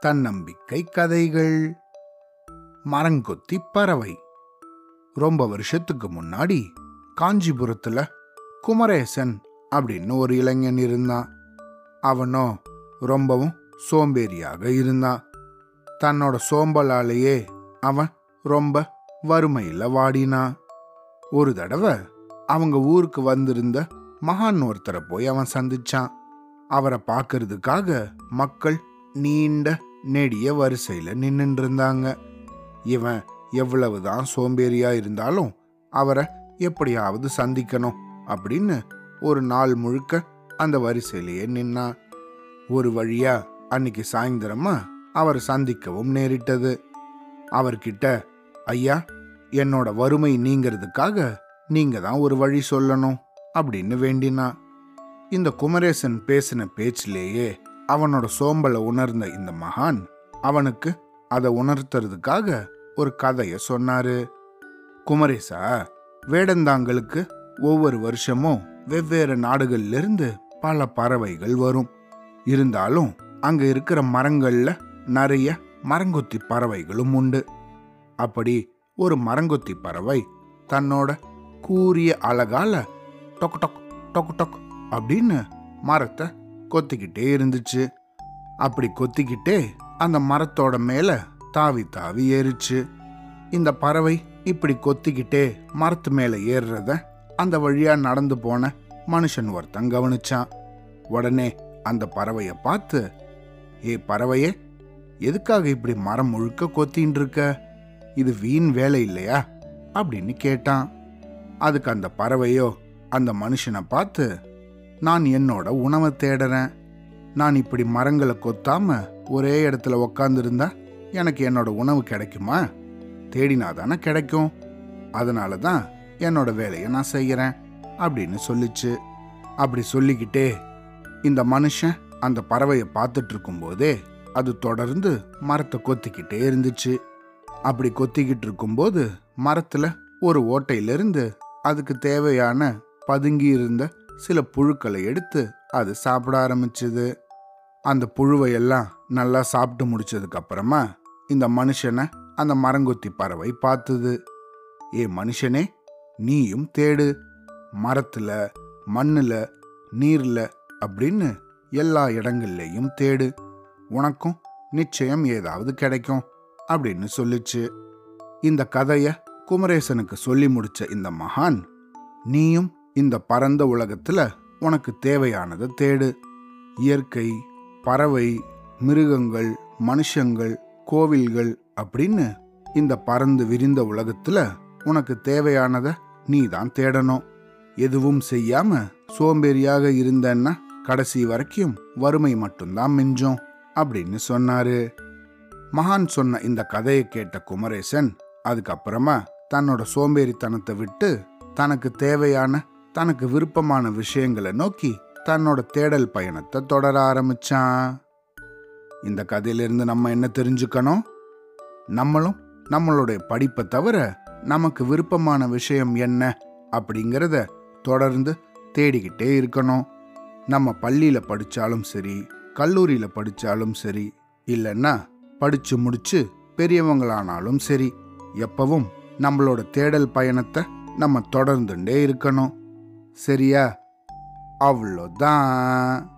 தன்னம்பிக்கை கதைகள். மரங்கொத்தி பறவை. ரொம்ப வருஷத்துக்கு முன்னாடி காஞ்சிபுரத்துல குமரேசன் அப்படின்னு ஒரு இளைஞன் இருந்தான். அவனோ ரொம்பவும் சோம்பேறியாக இருந்தான். தன்னோட சோம்பலாலேயே அவன் ரொம்ப வறுமையில வாடினான். ஒரு தடவை அவங்க ஊருக்கு வந்திருந்த மகான் ஒருத்தரை போய் அவன் சந்திச்சான். அவரை பார்க்கறதுக்காக மக்கள் நீண்ட நெடிய வரிசையில நின்னுட்டு இருந்தாங்க இவன் எவ்வளவுதான் சோம்பேறியா இருந்தாலும் அவரை எப்படியாவது சந்திக்கணும் அப்படின்னு ஒரு நாள் முழுக்க அந்த வரிசையிலேயே நின்னான். ஒரு வழியா அன்னைக்கு சாயந்தரமா அவர் சந்திக்கவும் நேரிட்டது. அவர்கிட்ட ஐயா என்னோட வறுமை நீங்கிறதுக்காக நீங்க தான் ஒரு வழி சொல்லணும் அப்படின்னு வேண்டினான். இந்த குமரேசன் பேசின பேச்சிலேயே அவனோட சோம்பலை உணர்ந்த இந்த மகான் அவனுக்கு அதை உணர்த்துறதுக்காக ஒரு கதையை சொன்னாரு. குமரேசா வேடந்தாங்களுக்கு ஒவ்வொரு வருஷமும் வெவ்வேறு நாடுகள்லிருந்து பல பறவைகள் வரும். இருந்தாலும் அங்க இருக்கிற மரங்கள்ல நிறைய மரங்கொத்தி பறவைகளும் உண்டு. அப்படி ஒரு மரங்கொத்தி பறவை தன்னோட கூரிய அழகால டொக் டொக் டொக் டொக் அப்படின்னு மரத்தை கொத்திக்கிட்டே இருந்துச்சு. அப்படி கொத்திக்கிட்டே அந்த மரத்தோட மேலே தாவி தாவி ஏறிச்சு. இந்த பறவை இப்படி கொத்திக்கிட்டே மரத்து மேலே ஏறுறத அந்த வழியாக நடந்து போன மனுஷன் ஒருத்தன் கவனிச்சான். உடனே அந்த பறவையை பார்த்து ஏ பறவையே எதுக்காக இப்படி மரம் முழுக்க கொத்தின்னு இருக்க? இது வீண் வேலை இல்லையா? அப்படின்னு கேட்டான். அதுக்கு அந்த பறவையோ அந்த மனுஷனை பார்த்து நான் என்னோட உணவை தேடுறேன். நான் இப்படி மரங்களை கொத்தாம ஒரே இடத்துல உக்காந்துருந்தா எனக்கு என்னோட உணவு கிடைக்குமா? தேடினா தானே கிடைக்கும். அதனால தான் என்னோட வேலையை நான் செய்கிறேன் அப்படின்னு சொல்லிச்சு. அப்படி சொல்லிக்கிட்டே இந்த மனுஷன் அந்த பறவையை பார்த்துட்டு இருக்கும்போதே அது தொடர்ந்து மரத்தை கொத்திக்கிட்டே இருந்துச்சு. அப்படி கொத்திக்கிட்டு இருக்கும்போது மரத்தில் ஒரு ஓட்டையிலிருந்து அதுக்கு தேவையான பதுங்கி இருந்த சில புழுக்களை எடுத்து அது சாப்பிட ஆரம்பிச்சது. அந்த புழுவை எல்லாம் நல்லா சாப்பிட்டு முடிச்சதுக்கு அப்புறமா இந்த மனுஷனை அந்த மரங்கொத்தி பறவை பார்த்தது. ஏ மனுஷனே நீயும் தேடு. மரத்துல மண்ணுல நீர்ல அப்படின்னு எல்லா இடங்கள்லேயும் தேடு. உனக்கும் நிச்சயம் ஏதாவது கிடைக்கும் அப்படின்னு சொல்லிச்சு. இந்த கதைய குமரேசனுக்கு சொல்லி முடிச்ச இந்த மகான் நீயும் இந்த பரந்த உலகத்துல உனக்கு தேவையானதை தேடு. இயற்கை பறவை மிருகங்கள் மனுஷங்கள் கோவில்கள் அப்படின்னு இந்த பறந்து விரிந்த உலகத்துல உனக்கு தேவையானத நீ தான் தேடணும். எதுவும் செய்யாம சோம்பேறியாக இருந்தன்னா கடைசி வரைக்கும் வறுமை மட்டும்தான் மிஞ்சும் அப்படின்னு சொன்னாரு. மகான் சொன்ன இந்த கதையை கேட்ட குமரேசன் அதுக்கப்புறமா தன்னோட சோம்பேறித்தனத்தை விட்டு தனக்கு தேவையான தனக்கு விருப்பமான விஷயங்களை நோக்கி தன்னோட தேடல் பயணத்தை தொடர ஆரம்பிச்சான். இந்த கதையிலிருந்து நம்ம என்ன தெரிஞ்சுக்கணும்? நம்மளும் நம்மளுடைய படிப்பை தவிர நமக்கு விருப்பமான விஷயம் என்ன அப்படிங்கிறத தொடர்ந்து தேடிக்கிட்டே இருக்கணும். நம்ம பள்ளியில் படித்தாலும் சரி கல்லூரியில் படித்தாலும் சரி இல்லைன்னா படித்து முடித்து பெரியவங்களானாலும் சரி எப்பவும் நம்மளோட தேடல் பயணத்தை நம்ம தொடர்ந்துட்டே இருக்கணும். சரியா? அவ்வளோதான்.